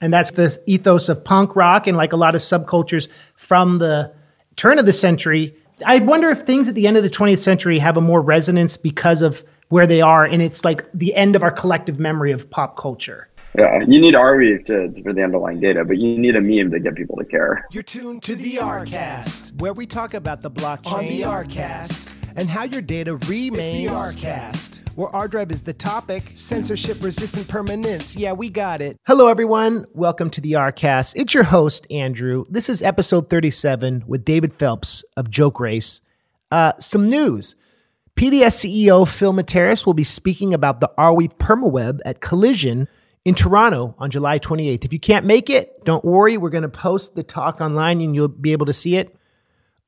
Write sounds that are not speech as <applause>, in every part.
And that's the ethos of punk rock and like a lot of subcultures from the turn of the century. I wonder if things at the end of the 20th century have a more resonance because of where they are. And it's like the end of our collective memory of pop culture. Yeah, you need Arweave to, for the underlying data, but you need a meme to get people to care. You're tuned to the Rcast, where we talk about the blockchain on the Rcast and how your data remains it's the Rcast where Arweave is the topic, censorship resistant permanence. Yeah, we got it. Hello, everyone. Welcome to the Rcast. It's your host, Andrew. This is episode 37 with David Phelps of Jokerace. Uh, some news. PDS CEO Phil Mataras will be speaking about the Arweave Permaweb at Collision in Toronto on July 28th. If you can't make it, don't worry. We're going to post the talk online and you'll be able to see it.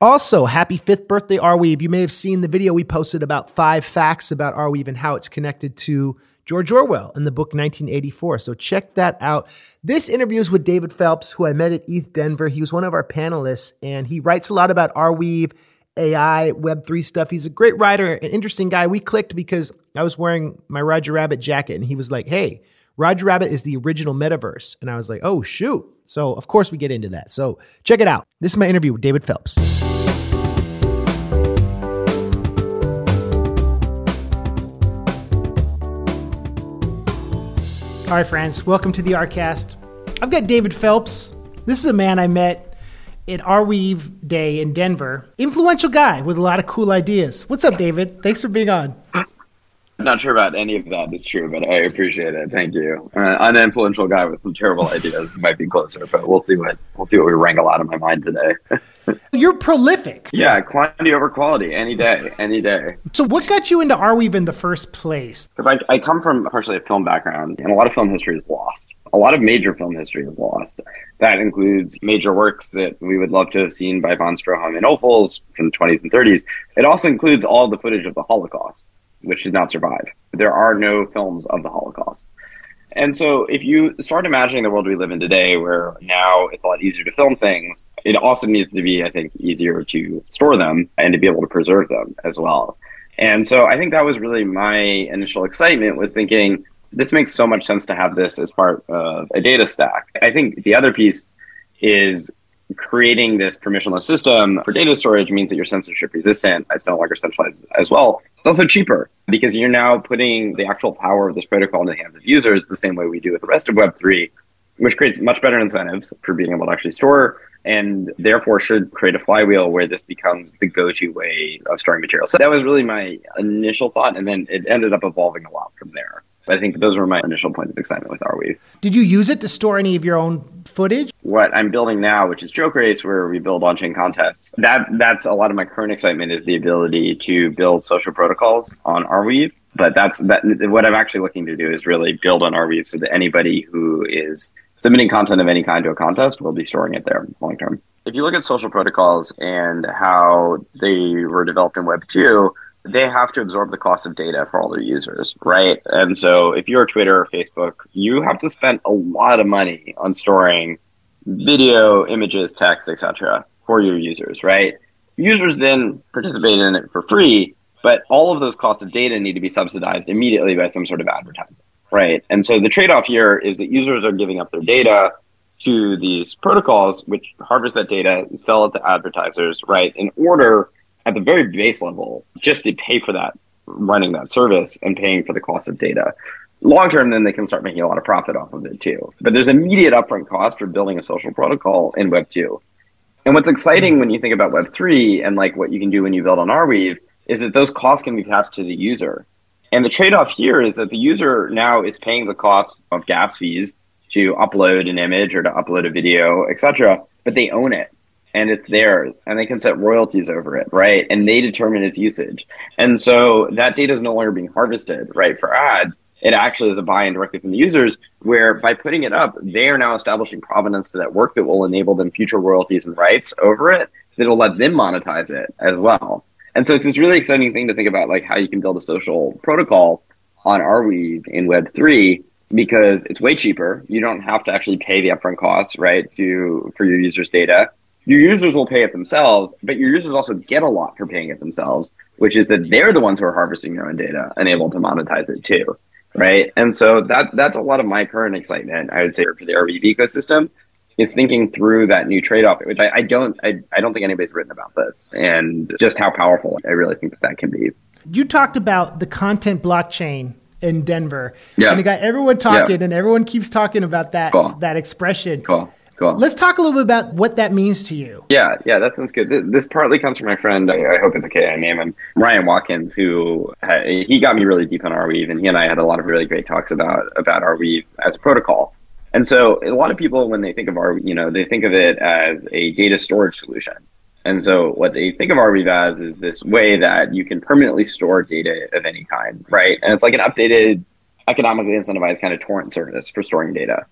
Also, happy fifth birthday, Arweave. You may have seen the video we posted about five facts about Arweave and how it's connected to George Orwell in the book 1984. So check that out. This interview is with David Phelps, who I met at ETH Denver. He was one of our panelists, and he writes a lot about Arweave, AI, Web3 stuff. He's a great writer, an interesting guy. We clicked because I was wearing my Roger Rabbit jacket, and he was like, hey, Roger Rabbit is the original metaverse. And I was like, oh, shoot. So, of course, we get into that. So, check it out. This is my interview with David Phelps. All right, friends, welcome to the Rcast. I've got David Phelps. This is a man I met at Arweave Day in Denver. Influential guy with a lot of cool ideas. What's up, David? Thanks for being on. Not sure about any of that is true, but I appreciate it. Thank you. Uh, an influential guy with some terrible ideas might be closer, but we'll see what we'll see what we wrangle out of my mind today. <laughs> You're prolific. Yeah, quantity over quality, any day, any day. So, what got you into Arweave in the first place? Because I, I come from partially a film background, and a lot of film history is lost. A lot of major film history is lost. That includes major works that we would love to have seen by von Stroheim and Ophuls from the 20s and 30s. It also includes all the footage of the Holocaust which did not survive. There are no films of the Holocaust. And so if you start imagining the world we live in today, where now it's a lot easier to film things, it also needs to be, I think, easier to store them and to be able to preserve them as well. And so I think that was really my initial excitement was thinking, this makes so much sense to have this as part of a data stack. I think the other piece is creating this permissionless system for data storage means that you're censorship resistant. It's no longer centralized as well. It's also cheaper because you're now putting the actual power of this protocol in the hands of users the same way we do with the rest of Web3, which creates much better incentives for being able to actually store and therefore should create a flywheel where this becomes the go-to way of storing material. So that was really my initial thought. And then it ended up evolving a lot from there. I think those were my initial points of excitement with Arweave. Did you use it to store any of your own footage? What I'm building now, which is Jokerace, where we build on-chain contests, that that's a lot of my current excitement is the ability to build social protocols on Arweave. But that's that. What I'm actually looking to do is really build on Arweave so that anybody who is submitting content of any kind to a contest will be storing it there long term. If you look at social protocols and how they were developed in Web two they have to absorb the cost of data for all their users, right? And so if you're Twitter or Facebook, you have to spend a lot of money on storing video, images, text, etc. for your users, right? Users then participate in it for free, but all of those costs of data need to be subsidized immediately by some sort of advertising, right? And so the trade-off here is that users are giving up their data to these protocols, which harvest that data, sell it to advertisers, right? In order at the very base level just to pay for that running that service and paying for the cost of data. Long term, then they can start making a lot of profit off of it too. But there's immediate upfront cost for building a social protocol in Web 2. And what's exciting when you think about Web 3 and like what you can do when you build on Arweave is that those costs can be passed to the user. And the trade off here is that the user now is paying the cost of gas fees to upload an image or to upload a video, etc., but they own it and it's theirs and they can set royalties over it, right? And they determine its usage. And so that data is no longer being harvested, right? For ads, it actually is a buy-in directly from the users where by putting it up, they are now establishing provenance to that work that will enable them future royalties and rights over it that'll let them monetize it as well. And so it's this really exciting thing to think about like how you can build a social protocol on Arweave in Web3 because it's way cheaper. You don't have to actually pay the upfront costs, right, to for your users' data your users will pay it themselves, but your users also get a lot for paying it themselves, which is that they're the ones who are harvesting their own data and able to monetize it too. right? And so that that's a lot of my current excitement, I would say, for the Arweave ecosystem is thinking through that new trade-off, which I, I don't I, I don't think anybody's written about this, and just how powerful I really think that that can be. You talked about the content blockchain in Denver, yeah. and it got everyone talking, yeah. and everyone keeps talking about that cool. that expression. Cool. Cool. Let's talk a little bit about what that means to you. Yeah, yeah, that sounds good. This, this partly comes from my friend. I, I, hope it's okay. I name him Ryan Watkins, who he got me really deep on Arweave, and he and I had a lot of really great talks about about Arweave as a protocol. And so, a lot of people, when they think of Arweave, you know, they think of it as a data storage solution. And so, what they think of Arweave as is this way that you can permanently store data of any kind, right? And it's like an updated, economically incentivized kind of torrent service for storing data.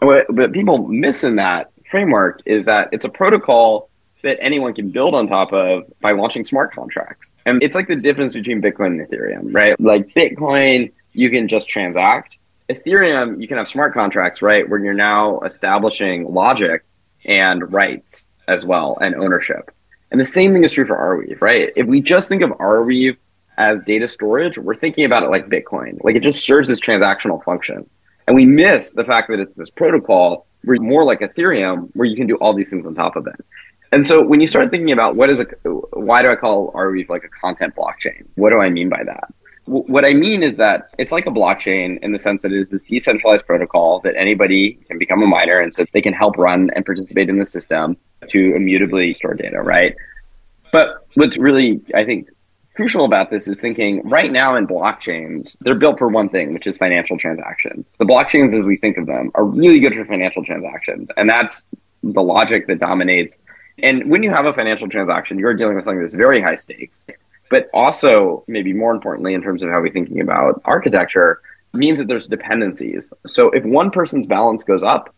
What, what people miss in that framework is that it's a protocol that anyone can build on top of by launching smart contracts. And it's like the difference between Bitcoin and Ethereum, right? Like Bitcoin, you can just transact. Ethereum, you can have smart contracts, right? Where you're now establishing logic and rights as well and ownership. And the same thing is true for Arweave, right? If we just think of Arweave as data storage, we're thinking about it like Bitcoin. Like it just serves this transactional function. And we miss the fact that it's this protocol where more like Ethereum, where you can do all these things on top of it. And so when you start thinking about what is a, why do I call Arweave like a content blockchain? What do I mean by that? what I mean is that it's like a blockchain in the sense that it is this decentralized protocol that anybody can become a miner and so they can help run and participate in the system to immutably store data, right? But what's really, I think, crucial about this is thinking right now in blockchains, they're built for one thing, which is financial transactions. The blockchains, as we think of them, are really good for financial transactions. And that's the logic that dominates. And when you have a financial transaction, you're dealing with something that's very high stakes, but also, maybe more importantly, in terms of how we're thinking about architecture, means that there's dependencies. So if one person's balance goes up,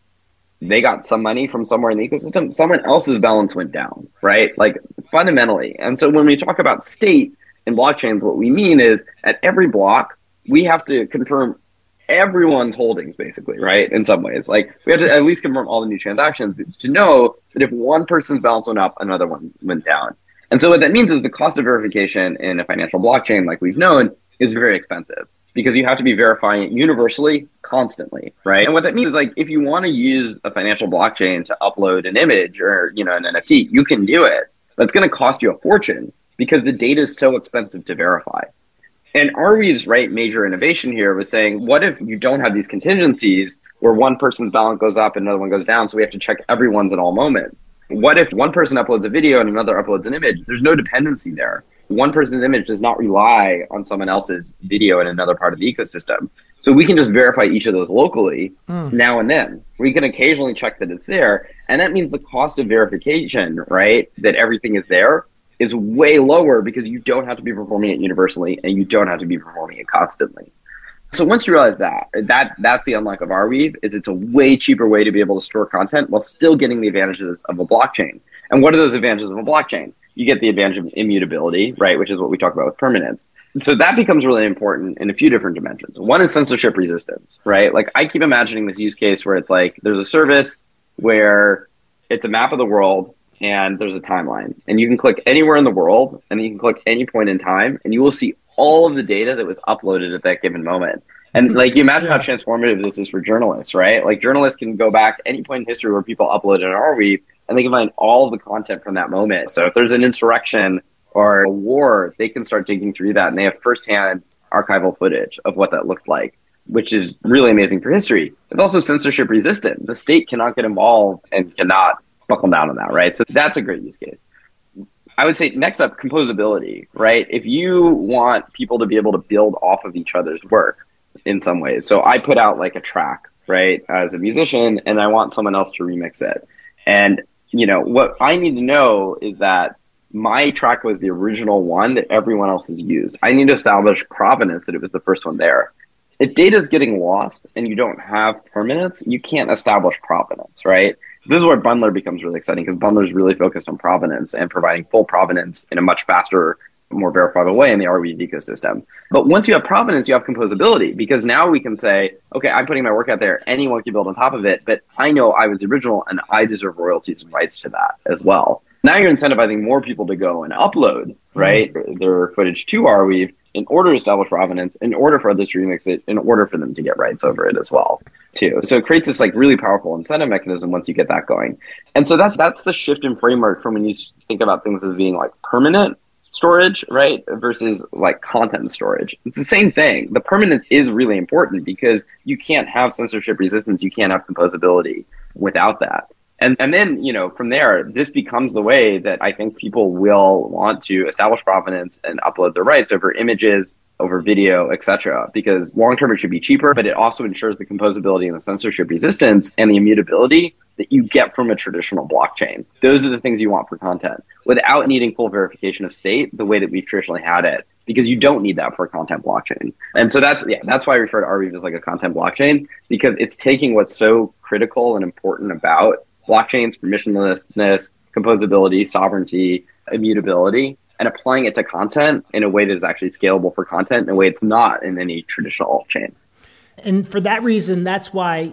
they got some money from somewhere in the ecosystem, someone else's balance went down, right? Like fundamentally. And so when we talk about state, in blockchains, what we mean is at every block, we have to confirm everyone's holdings, basically, right? In some ways, like we have to at least confirm all the new transactions to know that if one person's balance went up, another one went down. And so what that means is the cost of verification in a financial blockchain, like we've known, is very expensive because you have to be verifying it universally constantly right and what that means is like if you want to use a financial blockchain to upload an image or you know an nft you can do it but it's going to cost you a fortune because the data is so expensive to verify. And Arweave's right major innovation here was saying, what if you don't have these contingencies where one person's balance goes up and another one goes down? So we have to check everyone's at all moments. What if one person uploads a video and another uploads an image? There's no dependency there. One person's image does not rely on someone else's video in another part of the ecosystem. So we can just verify each of those locally mm. now and then. We can occasionally check that it's there. And that means the cost of verification, right? That everything is there is way lower because you don't have to be performing it universally and you don't have to be performing it constantly. So once you realize that, that that's the unlock of Arweave is it's a way cheaper way to be able to store content while still getting the advantages of a blockchain. And what are those advantages of a blockchain? You get the advantage of immutability, right, which is what we talk about with permanence. So that becomes really important in a few different dimensions. One is censorship resistance, right? Like I keep imagining this use case where it's like there's a service where it's a map of the world and there's a timeline. And you can click anywhere in the world and you can click any point in time and you will see all of the data that was uploaded at that given moment. And hmm. like you imagine how transformative this is for journalists, right? Like journalists can go back any point in history where people uploaded an Arweave and they can find all of the content from that moment. So if there's an insurrection or a war, they can start digging through that and they have firsthand archival footage of what that looked like, which is really amazing for history. It's also censorship resistant. The state cannot get involved and cannot buckle down on that, right? So that's a great use case. I would say next up, composability, right? If you want people to be able to build off of each other's work in some ways. So I put out like a track, right, as a musician, and I want someone else to remix it. And, you know, what I need to know is that my track was the original one that everyone else has used. I need to establish provenance that it was the first one there. If data is getting lost and you don't have permanence, you can't establish provenance, right? This is where Bundlr becomes really exciting because Bundlr is really focused on provenance and providing full provenance in a much faster, more verifiable way in the Arweave ecosystem. But once you have provenance, you have composability because now we can say, okay, I'm putting my work out there. Anyone can build on top of it, but I know I was original and I deserve royalties and rights to that as well. Now you're incentivizing more people to go and upload, right, mm-hmm. their footage to Arweave in order to establish provenance, in order for others to remix it, in order for them to get rights over it as well, too. So it creates this like really powerful incentive mechanism once you get that going. And so that's that's the shift in framework from when you think about things as being like permanent storage, right, versus like content storage. It's the same thing. The permanence is really important because you can't have censorship resistance, you can't have composability without that. And and then, you know, from there, this becomes the way that I think people will want to establish provenance and upload their rights over images, over video, etc. Because long term it should be cheaper, but it also ensures the composability and the censorship resistance and the immutability that you get from a traditional blockchain. Those are the things you want for content without needing full verification of state the way that we've traditionally had it because you don't need that for a content blockchain. And so that's yeah, that's why I refer to Arweave as like a content blockchain because it's taking what's so critical and important about blockchains, permissionlessness, composability, sovereignty, immutability, and applying it to content in a way that is actually scalable for content in a way it's not in any traditional chain. And for that reason, that's why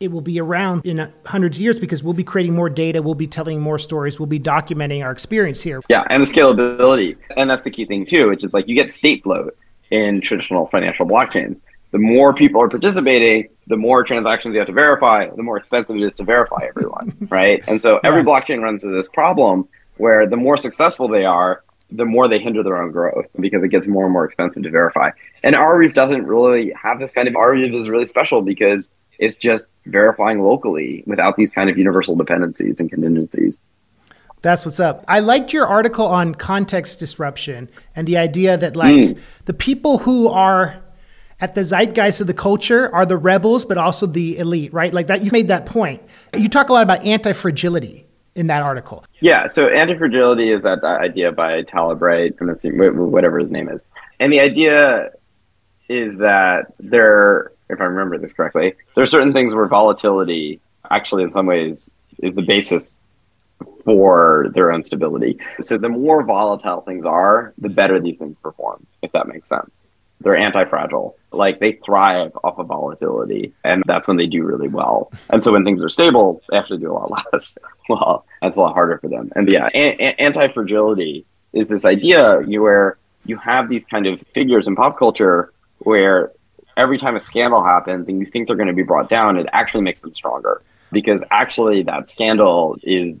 it will be around in hundreds of years because we'll be creating more data, we'll be telling more stories, we'll be documenting our experience here. Yeah, and the scalability. And that's the key thing too, which is like you get state bloat in traditional financial blockchains the more people are participating, the more transactions you have to verify, the more expensive it is to verify everyone, <laughs> right? And so every yeah. blockchain runs into this problem where the more successful they are, the more they hinder their own growth because it gets more and more expensive to verify. And Arweave doesn't really have this kind of Arweave is really special because it's just verifying locally without these kind of universal dependencies and contingencies. That's what's up. I liked your article on context disruption and the idea that like mm. the people who are at the zeitgeist of the culture are the rebels, but also the elite, right? Like that, you made that point. You talk a lot about anti fragility in that article. Yeah, so anti fragility is that idea by Taleb, right? Whatever his name is. And the idea is that there, if I remember this correctly, there are certain things where volatility actually, in some ways, is the basis for their own stability. So the more volatile things are, the better these things perform, if that makes sense. They're anti-fragile. Like they thrive off of volatility, and that's when they do really well. And so when things are stable, they actually do a lot <laughs> less. well, that's a lot harder for them. And yeah, a- anti-fragility is this idea where you have these kind of figures in pop culture where every time a scandal happens and you think they're going to be brought down, it actually makes them stronger because actually that scandal is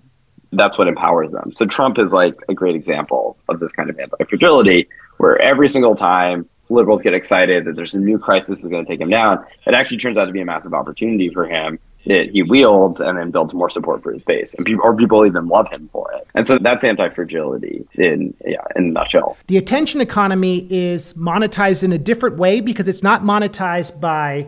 that's what empowers them. So Trump is like a great example of this kind of anti-fragility where every single time liberals get excited that there's a new crisis is going to take him down. It actually turns out to be a massive opportunity for him that he wields and then builds more support for his base and people or people even love him for it and so that's anti-fragility in yeah in a nutshell the attention economy is monetized in a different way because it's not monetized by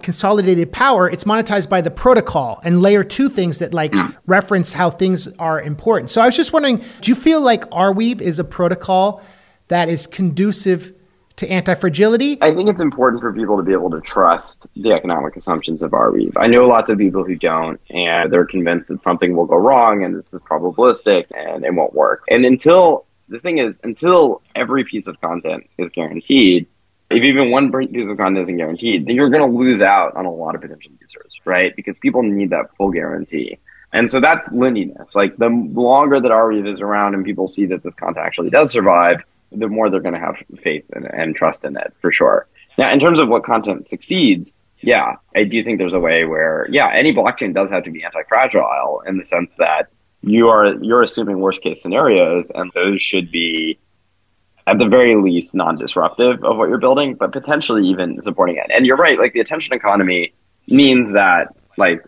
consolidated power it's monetized by the protocol and layer two things that like mm. reference how things are important so i was just wondering do you feel like arweave is a protocol that is conducive to anti-fragility? I think it's important for people to be able to trust the economic assumptions of Arweave. I know lots of people who don't, and they're convinced that something will go wrong and this is probabilistic and it won't work. And until the thing is, until every piece of content is guaranteed, if even one piece of content isn't guaranteed, then you're going to lose out on a lot of potential users, right? Because people need that full guarantee. And so that's lindiness. Like the longer that Arweave is around and people see that this content actually does survive, the more they're going to have faith and, and trust in it for sure. Now, in terms of what content succeeds, yeah, I do think there's a way where, yeah, any blockchain does have to be anti-fragile in the sense that you are you're assuming worst case scenarios, and those should be at the very least non-disruptive of what you're building, but potentially even supporting it. And you're right, like the attention economy means that like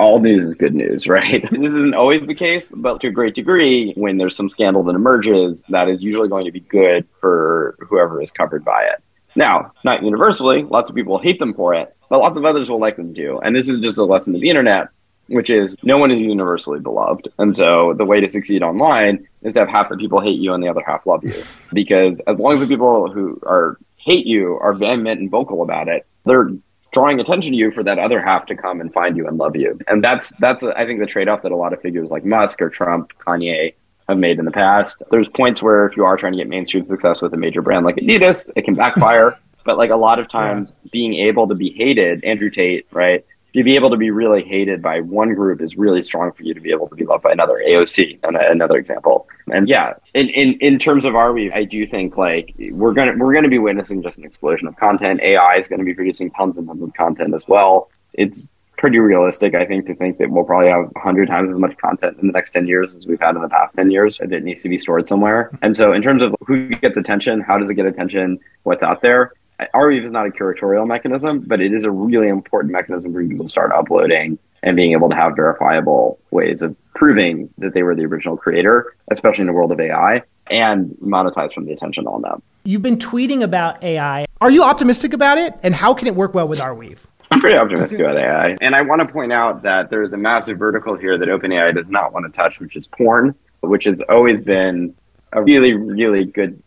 all news is good news, right? <laughs> this isn't always the case, but to a great degree, when there's some scandal that emerges, that is usually going to be good for whoever is covered by it. Now, not universally, lots of people hate them for it, but lots of others will like them too. And this is just a lesson of the internet, which is no one is universally beloved. And so the way to succeed online is to have half the people hate you and the other half love you. <laughs> Because as long as the people who are hate you are vehement and vocal about it, they're drawing attention to you for that other half to come and find you and love you. And that's that's I think the trade-off that a lot of figures like Musk or Trump, Kanye have made in the past. There's points where if you are trying to get mainstream success with a major brand like Adidas, it can backfire. <laughs> but like a lot of times yeah. being able to be hated, Andrew Tate, right? To be able to be really hated by one group is really strong for you to be able to be loved by another. AOC, another example. And yeah, in, in, in terms of Arweave, I do think like we're gonna we're gonna be witnessing just an explosion of content. AI is to be producing tons and tons of content as well. It's pretty realistic, I think, to think that we'll probably have 100 times as much content in the next 10 years as we've had in the past 10 years that needs to be stored somewhere. And so, in terms of who gets attention, how does it get attention, what's out there, Arweave is not a curatorial mechanism, but it is a really important mechanism for people to start uploading and being able to have verifiable ways of proving that they were the original creator, especially in the world of AI, and monetize from the attention on them. You've been tweeting about AI. Are you optimistic about it? And how can it work well with Arweave? I'm pretty optimistic about AI. And I want to point out that there's a massive vertical here that OpenAI does not want to touch, which is porn, which has always been a really, really good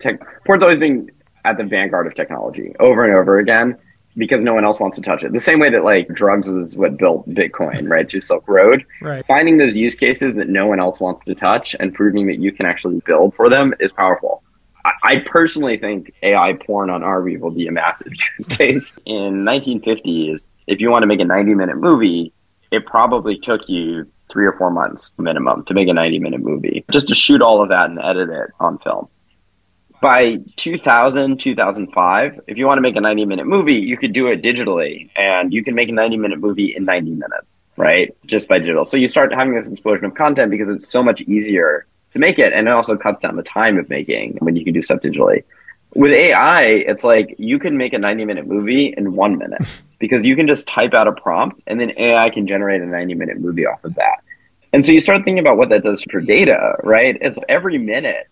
tech. Porn's always been at the vanguard of technology over and over again because no one else wants to touch it. The same way that like drugs is what built Bitcoin, right? To Silk Road. Right. Finding those use cases that no one else wants to touch and proving that you can actually build for them is powerful. I, I personally think AI porn on Arweave will be a massive <laughs> use case. In 1950s, if you want to make a 90 minute movie, it probably took you three or four months minimum to make a 90 minute movie just to shoot all of that and edit it on film by 2000 2005 if you want to make a 90 minute movie you could do it digitally and you can make a 90 minute movie in 90 minutes right? Just by digital. So you start having this explosion of content because it's so much easier to make it and it also cuts down the time of making when you can do stuff digitally. With ai it's like you can make a 90 minute movie in one minute <laughs> because you can just type out a prompt and then ai can generate a 90 minute movie off of that. And so you start thinking about what that does for data right? It's every minute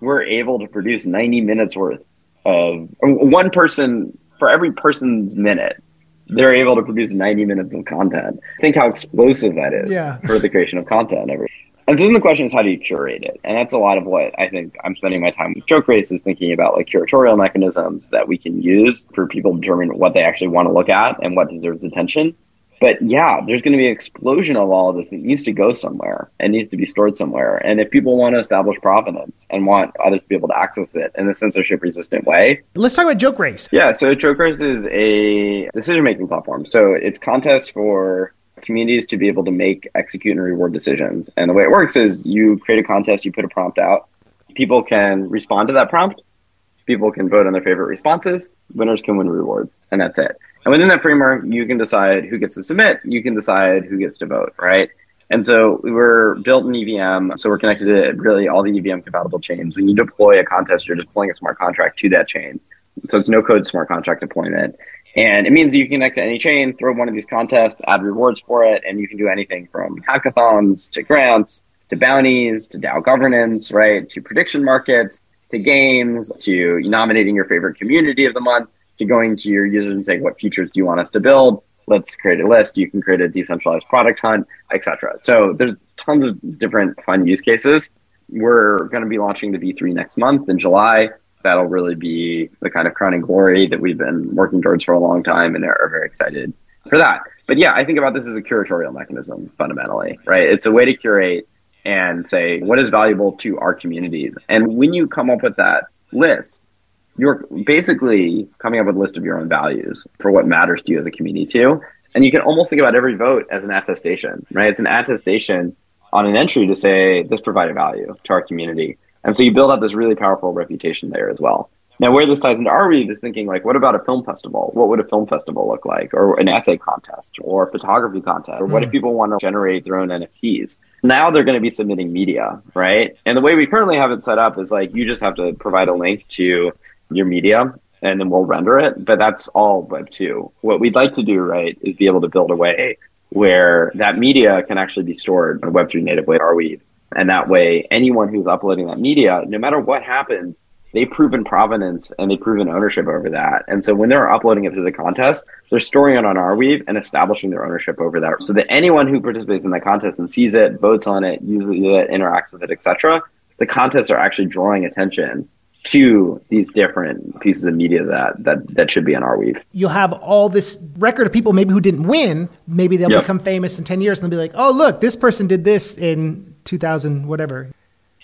we're able to produce 90 minutes worth of one person for every person's minute they're able to produce 90 minutes of content. Think how explosive that is yeah. for the creation of content every and so then the question is how do you curate it? And that's a lot of what i think i'm spending my time with Jokerace is thinking about like curatorial mechanisms that we can use for people to determine what they actually want to look at and what deserves attention but yeah, there's going to be an explosion of all of this It needs to go somewhere and needs to be stored somewhere. And if people want to establish provenance and want others to be able to access it in a censorship resistant way. Let's talk about Jokerace. Yeah, so Jokerace is a decision making platform. So it's contests for communities to be able to make, execute, and reward decisions. And the way it works is you create a contest, you put a prompt out, people can respond to that prompt, people can vote on their favorite responses, winners can win rewards, and that's it. And within that framework, you can decide who gets to submit, you can decide who gets to vote, right? And so we were built in EVM, so we're connected to really all the EVM compatible chains. When you deploy a contest, you're deploying a smart contract to that chain. So it's no code smart contract deployment. And it means you can connect to any chain, throw one of these contests, add rewards for it, and you can do anything from hackathons to grants to bounties to DAO governance, right? To prediction markets to games to nominating your favorite community of the month to going to your users and saying what features do you want us to build? Let's create a list. You can create a decentralized product hunt etc so there's tons of different fun use cases. We're going to be launching the v3 next month in july. That'll really be the kind of crowning glory that we've been working towards for a long time and are very excited for that. But yeah i think about this as a curatorial mechanism fundamentally right? It's a way to curate and say what is valuable to our communities and when you come up with that list you're basically coming up with a list of your own values for what matters to you as a community too. And you can almost think about every vote as an attestation, right? It's an attestation on an entry to say this provided value to our community. And so you build up this really powerful reputation there as well. Now, where this ties into Arweave is thinking like, what about a film festival? What would a film festival look like? Or an essay contest or a photography contest? Or what if hmm. people want to generate their own NFTs? Now they're going to be submitting media, right? And the way we currently have it set up is like, you just have to provide a link to your media and then we'll render it. But that's all Web 2. What we'd like to do, right, is be able to build a way where that media can actually be stored in a Web3 native way, Arweave. And that way, anyone who's uploading that media, no matter what happens, they've proven provenance and they've proven ownership over that. And so when they're uploading it to the contest, they're storing it on Arweave and establishing their ownership over that. So that anyone who participates in that contest and sees it, votes on it, uses it, interacts with it, etc., the contests are actually drawing attention to these different pieces of media that that that should be on Arweave. You'll have all this record of people maybe who didn't win. Maybe they'll yep. become famous in ten years and they'll be like, "Oh, look, this person did this in 2000, whatever."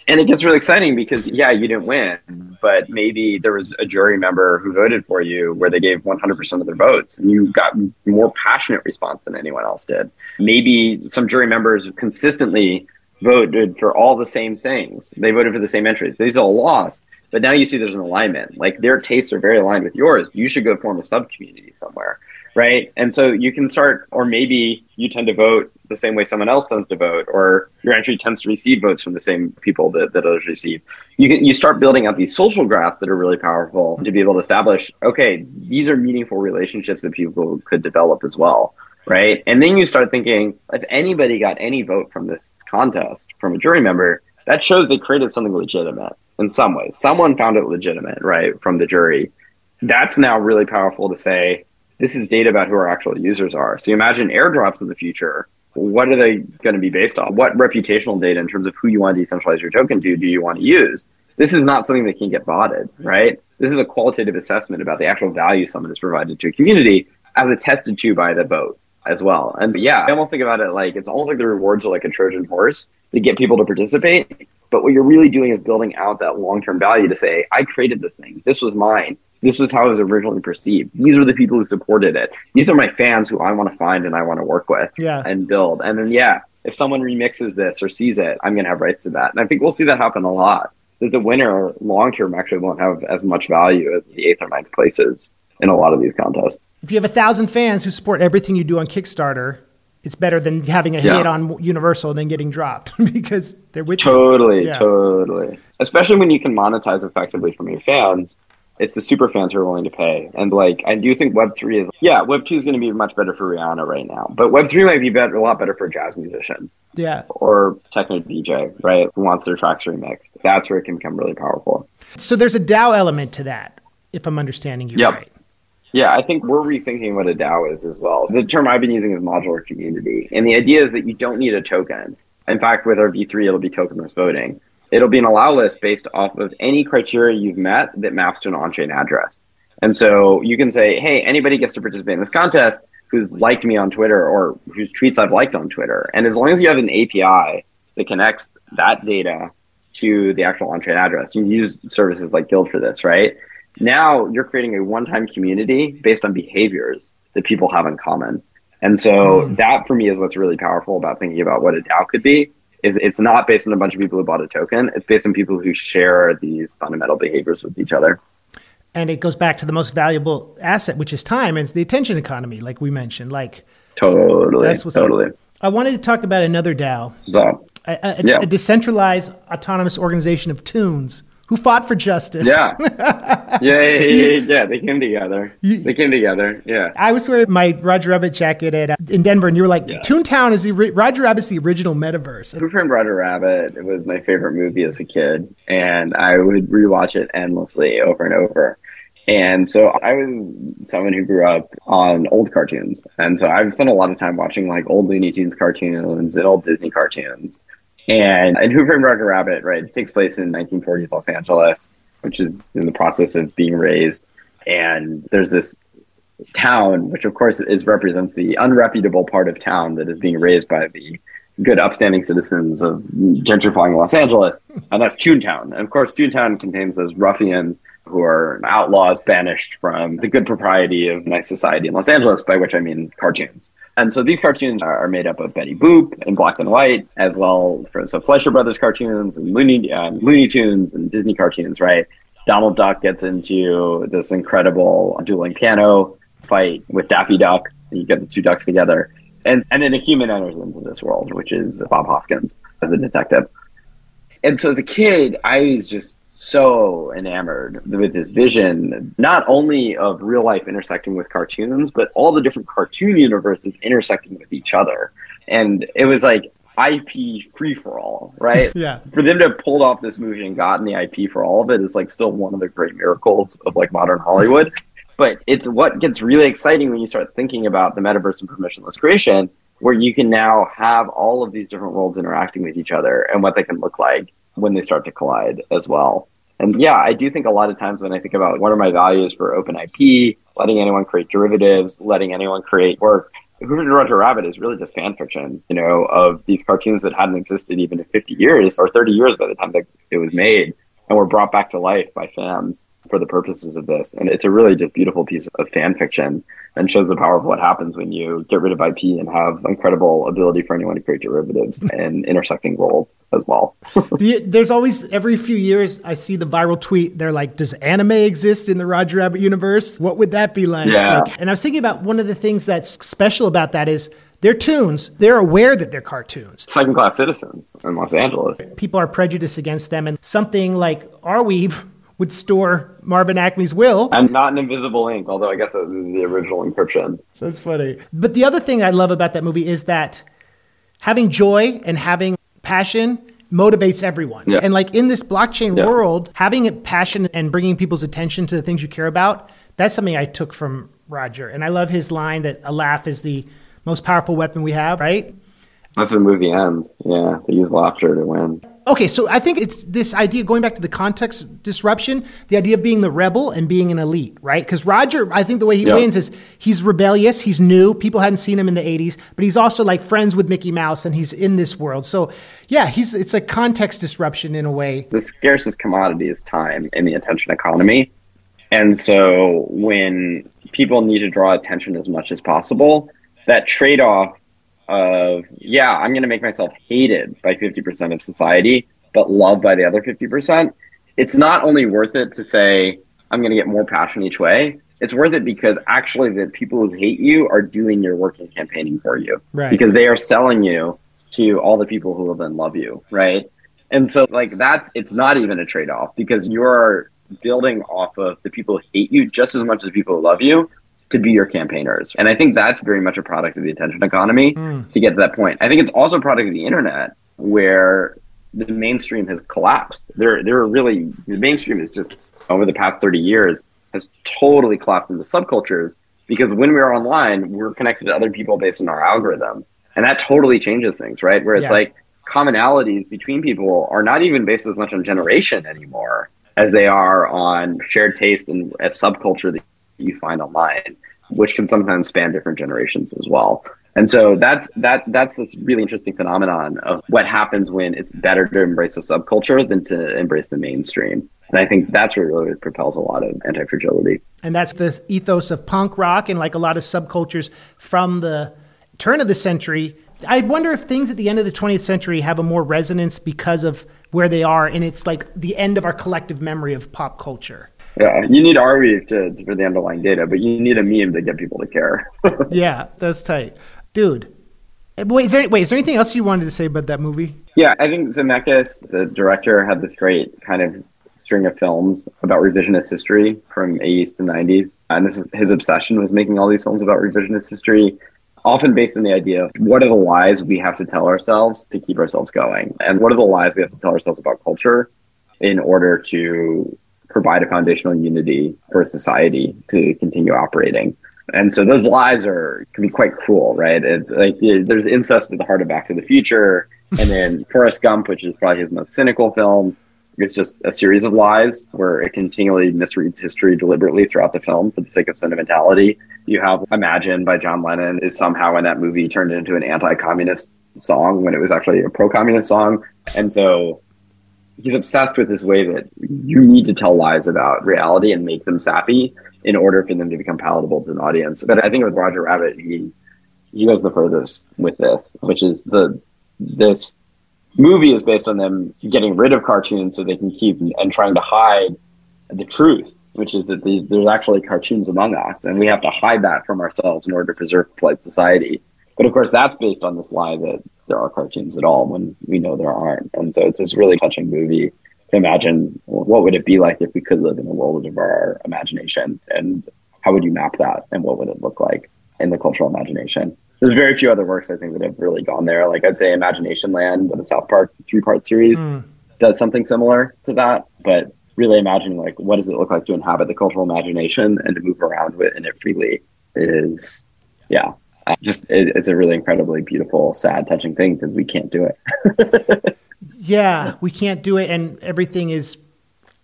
And it gets really exciting because, yeah, you didn't win, but maybe there was a jury member who voted for you where they gave 100% of their votes and you got more passionate response than anyone else did. Maybe some jury members consistently voted for all the same things. They voted for the same entries. These all lost, but now you see there's an alignment. Like their tastes are very aligned with yours. You should go form a sub community somewhere right? And so you can start, or maybe you tend to vote the same way someone else tends to vote, or your entry tends to receive votes from the same people that, that others receive. You can you start building out these social graphs that are really powerful to be able to establish, okay, these are meaningful relationships that people could develop as well. Right. And then you start thinking, if anybody got any vote from this contest from a jury member, that shows they created something legitimate in some ways. Someone found it legitimate, right, from the jury. That's now really powerful to say, this is data about who our actual users are. So you imagine airdrops in the future. What are they going to be based on? What reputational data in terms of who you want to decentralize your token to do you want to use? This is not something that can get botted, right? This is a qualitative assessment about the actual value someone has provided to a community as attested to by the vote as well. And yeah, I almost think about it like it's almost like the rewards are like a Trojan horse to get people to participate. But what you're really doing is building out that long term value to say, I created this thing. This was mine. This is how it was originally perceived. These are the people who supported it. These are my fans who I want to find and I want to work with yeah. and build. And then, yeah, if someone remixes this or sees it, I'm going to have rights to that. And I think we'll see that happen a lot. That the winner long term actually won't have as much value as the eighth or ninth places in a lot of these contests. If you have a thousand fans who support everything you do on Kickstarter, it's better than having a yeah. hit on Universal and then getting dropped <laughs> because they're with totally, you. Yeah. Totally, Especially when you can monetize effectively from your fans it's the super fans who are willing to pay. And like, I do think Web three is yeah, Web two is going to be much better for Rihanna right now, but Web three might be better, a lot better for a jazz musician. Yeah. Or techno DJ, right? Who wants their tracks remixed? That's where it can become really powerful. So there's a DAO element to that, if I'm understanding you yep. right. Yeah, I think we're rethinking what a DAO is as well. The term I've been using is modular community. And the idea is that you don't need a token. In fact, with our V3, it'll be tokenless voting it'll be an allow list based off of any criteria you've met that maps to an on-chain address. And so you can say, hey, anybody gets to participate in this contest who's liked me on Twitter or whose tweets I've liked on Twitter. And as long as you have an API that connects that data to the actual on-chain address, you use services like Guild for this, right? Now you're creating a one-time community based on behaviors that people have in common. And so mm. that for me is what's really powerful about thinking about what a DAO could be is it's not based on a bunch of people who bought a token. It's based on people who share these fundamental behaviors with each other. And it goes back to the most valuable asset, which is time, and it's the attention economy, like we mentioned. Like totally, that's what's totally. Up. I wanted to talk about another DAO, so, a, a, yeah. a decentralized autonomous organization of tunes who fought for justice. Yeah. <laughs> yeah, yeah, yeah, yeah, They came together. They came together. Yeah. I was wearing my Roger Rabbit jacket at, uh, in Denver, and you were like, yeah. Toontown is the Roger Rabbit's the original metaverse. Who Framed Roger Rabbit it was my favorite movie as a kid, and I would rewatch it endlessly over and over. And so I was someone who grew up on old cartoons. And so I've spent a lot of time watching like old Looney Tunes cartoons and old Disney cartoons. And and Who Framed Roger Rabbit, right, takes place in 1940s Los Angeles, which is in the process of being razed. And there's this town, which of course is represents the unreputable part of town that is being razed by the good upstanding citizens of gentrifying Los Angeles, and that's Toontown. And of course, Toontown contains those ruffians who are outlaws banished from the good propriety of nice society in Los Angeles, by which I mean cartoons. And so these cartoons are made up of Betty Boop in black and white, as well for so Fleischer Brothers cartoons and Looney, uh, Looney Tunes and Disney cartoons, right? Donald Duck gets into this incredible dueling piano fight with Daffy Duck. and You get the two ducks together and and then a human enters into this world, which is Bob Hoskins as a detective. And so as a kid, I was just so enamored with this vision, not only of real life intersecting with cartoons, but all the different cartoon universes intersecting with each other. And it was like IP free for all, right? <laughs> yeah. For them to have pulled off this movie and gotten the IP for all of it is like still one of the great miracles of like modern Hollywood. <laughs> But it's what gets really exciting when you start thinking about the metaverse and permissionless creation, where you can now have all of these different worlds interacting with each other and what they can look like when they start to collide as well. And yeah, I do think a lot of times when I think about what are my values for open IP, letting anyone create derivatives, letting anyone create work Who Framed Roger Rabbit is really just fan fiction, you know, of these cartoons that hadn't existed even in 50 years or 30 years by the time that it was made and were brought back to life by fans for the purposes of this. And it's a really just beautiful piece of fan fiction and shows the power of what happens when you get rid of IP and have incredible ability for anyone to create derivatives <laughs> and intersecting worlds as well. <laughs> There's always every few years I see the viral tweet. They're like, "Does anime exist in the Roger Rabbit universe? What would that be like?" Yeah. Like, and I was thinking about one of the things that's special about that is they're toons. They're aware that they're cartoons. Second class citizens in Los Angeles. People are prejudiced against them, and something like Arweave would store Marvin Acme's will. And not an invisible ink, although I guess that was the original encryption. That's funny. But the other thing I love about that movie is that having joy and having passion motivates everyone. Yeah. And like in this blockchain Yeah. world, having a passion and bringing people's attention to the things you care about, that's something I took from Roger. And I love his line that a laugh is the most powerful weapon we have, right? That's how the movie ends. Yeah, they use laughter to win. Okay, so I think it's this idea going back to the context disruption, the idea of being the rebel and being an elite, right? Because Roger, I think the way he Yeah. wins is he's rebellious, he's new, people hadn't seen him in the '80s, but he's also like friends with Mickey Mouse, and he's in this world. So yeah, he's it's a context disruption in a way. The scarcest commodity is time in the attention economy. And so when people need to draw attention as much as possible, that trade off of, yeah, I'm going to make myself hated by 50% of society, but loved by the other 50%, it's not only worth it to say, I'm going to get more passion each way. It's worth it because actually the people who hate you are doing your work and campaigning for you. Right. Because they are selling you to all the people who will then love you. Right. And so like that's it's not even a trade off because you're building off of the people who hate you just as much as the people who love you to be your campaigners. And I think that's very much a product of the attention economy hmm. to get to that point. I think it's also a product of the internet where the mainstream has collapsed. There there are really the mainstream is just over the past 30 years has totally collapsed into subcultures because when we're online, we're connected to other people based on our algorithm. And that totally changes things, right? Where it's Yeah. like commonalities between people are not even based as much on generation anymore as they are on shared taste and a subculture that you find online, which can sometimes span different generations as well. And so that's that that's this really interesting phenomenon of what happens when it's better to embrace a subculture than to embrace the mainstream. And I think that's what really propels a lot of anti-fragility. And that's the ethos of punk rock and like a lot of subcultures from the turn of the century. I wonder if things at the end of the 20th century have a more resonance because of where they are and it's like the end of our collective memory of pop culture. Yeah, you need Arweave to for the underlying data, but you need a meme to get people to care. <laughs> Yeah, that's tight. Dude. Eh, wait, is there wait, is there anything else you wanted to say about that movie? Yeah, I think Zemeckis, the director, had this great kind of string of films about revisionist history from 80s to 90s. And this is his obsession was making all these films about revisionist history, often based on the idea of what are the lies we have to tell ourselves to keep ourselves going? And what are the lies we have to tell ourselves about culture in order to provide a foundational unity for society to continue operating? And so those lies are can be quite cruel, right? It's like there's incest at the heart of Back to the Future, and then <laughs> Forrest Gump, which is probably his most cynical film. It's just a series of lies where it continually misreads history deliberately throughout the film for the sake of sentimentality. You have Imagine by John Lennon is somehow in that movie turned into an anti-communist song when it was actually a pro-communist song. And so he's obsessed with this way that you need to tell lies about reality and make them sappy in order for them to become palatable to an audience. But I think with Roger Rabbit, he he goes the furthest with this, which is the this movie is based on them getting rid of cartoons so they can keep and trying to hide the truth, which is that the, there's actually cartoons among us, and we have to hide that from ourselves in order to preserve polite society. But of course, that's based on this lie that there are cartoons at all when we know there aren't. And so it's this really touching movie to imagine well, what would it be like if we could live in a world of our imagination and how would you map that and what would it look like in the cultural imagination? There's very few other works I think that have really gone there. Like I'd say Imagination Land, the South Park three part series hmm. does something similar to that, but really imagining like what does it look like to inhabit the cultural imagination and to move around with in it freely is yeah uh, just it, it's a really incredibly beautiful sad touching thing because we can't do it <laughs> Yeah, we can't do it and everything is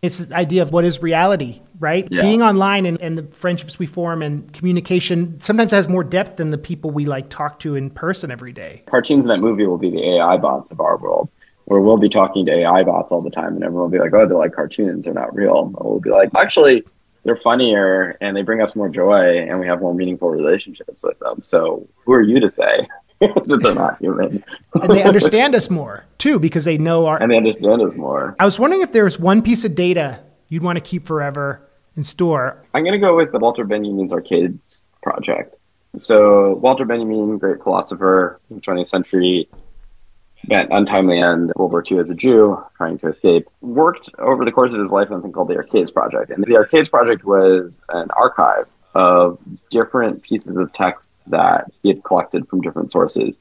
it's the idea of what is reality right? Yeah. Being online and, and the friendships we form and communication sometimes has more depth than the people we like talk to in person every day. Cartoons in that movie will be the AI bots of our world, where we'll be talking to AI bots all the time, and everyone will be like, "Oh, they're like cartoons; they're not real." And we'll be like, "Actually, they're funnier, and they bring us more joy, and we have more meaningful relationships with them." So, who are you to say that <laughs> they're not human? And they understand us more too because they know our. and they understand us more. I was wondering if there was one piece of data you'd want to keep forever in store. I'm going to go with the Walter Benjamin's Arcades project. So, Walter Benjamin, great philosopher in the 20th century, met untimely end World War II as a Jew, trying to escape, worked over the course of his life on something called the Arcades Project. And the Arcades Project was an archive of different pieces of text that he had collected from different sources.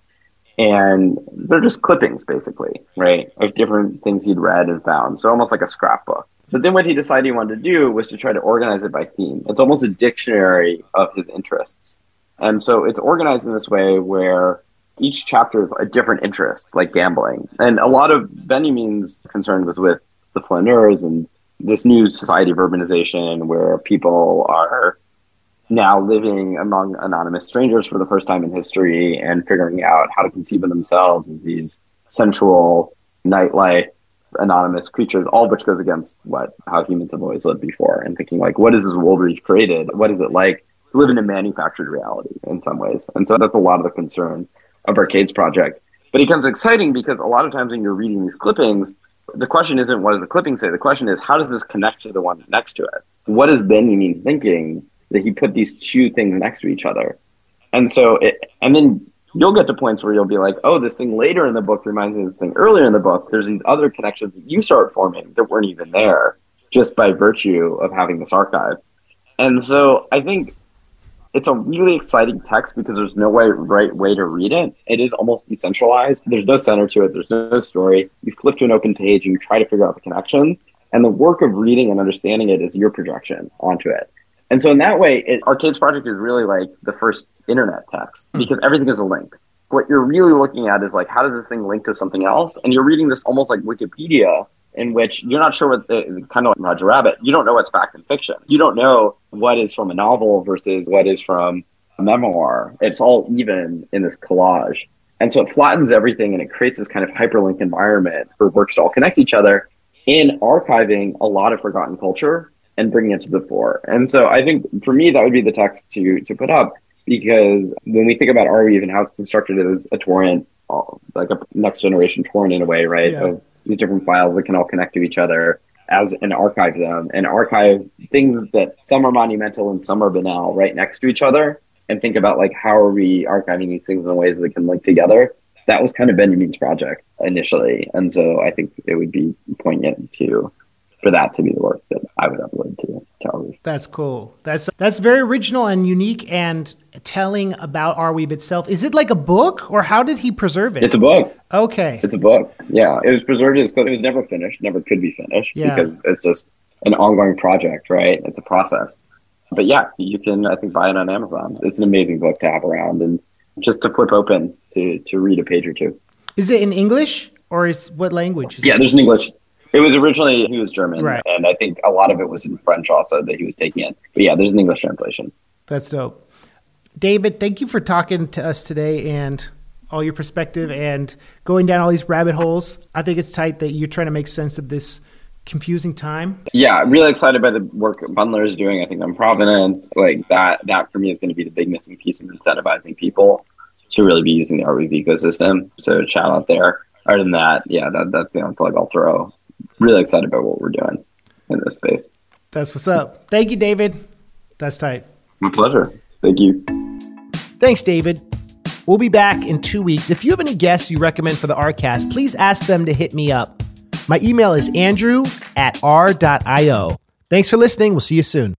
And they're just clippings, basically, right, of different things he'd read and found. So, almost like a scrapbook. But then what he decided he wanted to do was to try to organize it by theme. It's almost a dictionary of his interests. And so it's organized in this way where each chapter is a different interest, like gambling. And a lot of Benjamin's concern was with the flaneurs and this new society of urbanization where people are now living among anonymous strangers for the first time in history and figuring out how to conceive of themselves as these sensual nightlife anonymous creatures, all which goes against what how humans have always lived before, and thinking like, what is this world we've created? What is it like to live in a manufactured reality in some ways? And so that's a lot of the concern of Arcades Project. But it becomes exciting because a lot of times when you're reading these clippings, the question isn't what does the clipping say? The question is how does this connect to the one next to it? What is Benjamin thinking that he put these two things next to each other? And so, it, and then you'll get to points where you'll be like, oh, this thing later in the book reminds me of this thing earlier in the book. There's these other connections that you start forming that weren't even there just by virtue of having this archive. And so I think it's a really exciting text because there's no way, right way to read it. It is almost decentralized. There's no center to it. There's no story. You flip to an open page and you try to figure out the connections. And the work of reading and understanding it is your projection onto it. And so in that way, it, Arcades Project is really like the first internet text hmm. because everything is a link. What you're really looking at is like, how does this thing link to something else? And you're reading this almost like Wikipedia in which you're not sure what the kind of like Roger Rabbit, you don't know what's fact and fiction. You don't know what is from a novel versus what is from a memoir. It's all even in this collage. And so it flattens everything and it creates this kind of hyperlink environment for works to all connect each other in archiving a lot of forgotten culture and bringing it to the fore. And so I think for me, that would be the text to, to put up because when we think about Arweave and how it's constructed as a torrent, uh, like a next generation torrent in a way, right? Yeah. Of these different files that can all connect to each other as and archive them and archive things that some are monumental and some are banal right next to each other and think about like how are we archiving these things in ways that can link together. That was kind of benjamin's project initially. And so i think it would be poignant to for that to be the work that i would upload to television That's cool. That's that's very original and unique and telling about Arweave itself. Is it like a book or how did he preserve it? it's a book okay. It's a book. Yeah, it was preserved as it was never finished, never could be finished Yeah. because it's just an ongoing project, right? It's a process. But yeah, you can I think buy it on Amazon. It's an amazing book to have around and just to flip open to to read a page or two. Is it in English or is what language? Is Yeah, it? there's an English. It was originally he was German, Right. and I think a lot of it was in French also that he was taking in. But yeah, there's an English translation. That's dope. David, thank you for talking to us today and all your perspective and going down all these rabbit holes. I think it's tight that you're trying to make sense of this confusing time. Yeah, I'm really excited by the work Bundlr is doing. I think on Provenance, like that. That for me is going to be the big missing piece in incentivizing people to really be using the Arweave ecosystem. So shout out there. Other than that, yeah, that, that's the only plug I'll throw. Really excited about what we're doing in this space. That's what's up. Thank you, David. That's tight. My pleasure. Thank you. Thanks, David. We'll be back in two weeks. If you have any guests you recommend for the RCast, please ask them to hit me up. My email is andrew at r.io. Thanks for listening. We'll see you soon.